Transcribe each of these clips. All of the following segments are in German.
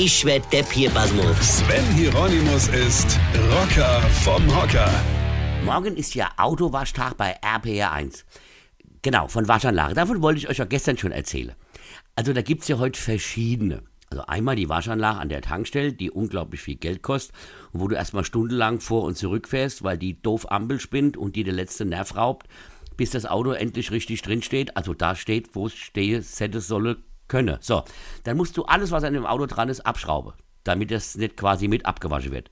Ich werd Depp hier, Basmus. Sven Hieronymus ist Rocker vom Hocker. Morgen ist ja Autowaschtag bei RPR 1. Genau, von Waschanlage. Davon wollte ich euch ja gestern schon erzählen. Also da gibt's ja heute verschiedene. Also einmal die Waschanlage an der Tankstelle, die unglaublich viel Geld kostet und wo du erstmal stundenlang vor und zurück fährst, weil die doof Ampel spinnt und die der letzte Nerv raubt, bis das Auto endlich richtig drin steht. Also da steht, wo es stehe, hätte, solle, könne. So, dann musst du alles, was an dem Auto dran ist, abschrauben, damit das nicht quasi mit abgewaschen wird.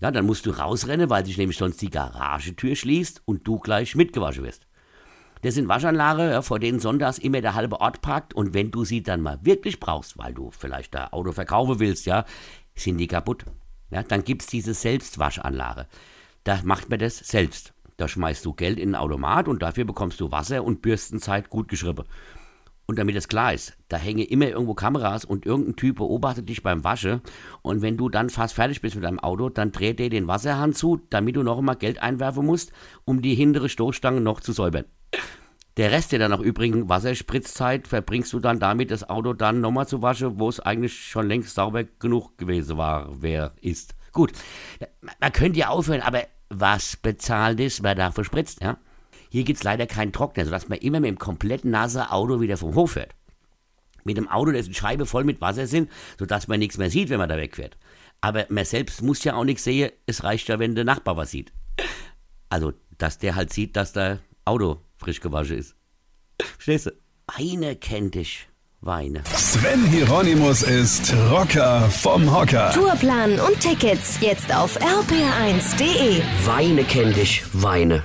Ja, dann musst du rausrennen, weil sich nämlich sonst die Garagetür schließt und du gleich mitgewaschen wirst. Das sind Waschanlagen, ja, vor denen sonntags immer der halbe Ort parkt und wenn du sie dann mal wirklich brauchst, weil du vielleicht dein Auto verkaufen willst, ja, sind die kaputt. Ja, dann gibt's diese Selbstwaschanlage. Da macht man das selbst. Da schmeißt du Geld in den Automat und dafür bekommst du Wasser und Bürstenzeit gut geschrieben. Und damit es klar ist, da hängen immer irgendwo Kameras und irgendein Typ beobachtet dich beim Wasche. Und wenn du dann fast fertig bist mit deinem Auto, dann dreht er den Wasserhahn zu, damit du noch einmal Geld einwerfen musst, um die hintere Stoßstange noch zu säubern. Der Rest der dann noch übrigen Wasserspritzzeit verbringst du dann damit, das Auto dann nochmal zu waschen, wo es eigentlich schon längst sauber genug gewesen war, wer ist. Gut, man könnte ja aufhören, aber was bezahlt ist, wer dafür spritzt, ja? Hier gibt's leider keinen Trockner, sodass man immer mit dem kompletten nassen Auto wieder vom Hof fährt. Mit dem Auto, dessen Scheibe voll mit Wasser sind, sodass man nichts mehr sieht, wenn man da wegfährt. Aber man selbst muss ja auch nichts sehen, es reicht ja, wenn der Nachbar was sieht. Also, dass der halt sieht, dass der Auto frisch gewaschen ist. Verstehst du? Weine kennt dich. Weine. Sven Hieronymus ist Rocker vom Hocker. Tourplan und Tickets jetzt auf rpr1.de. Weine kenn dich, Weine.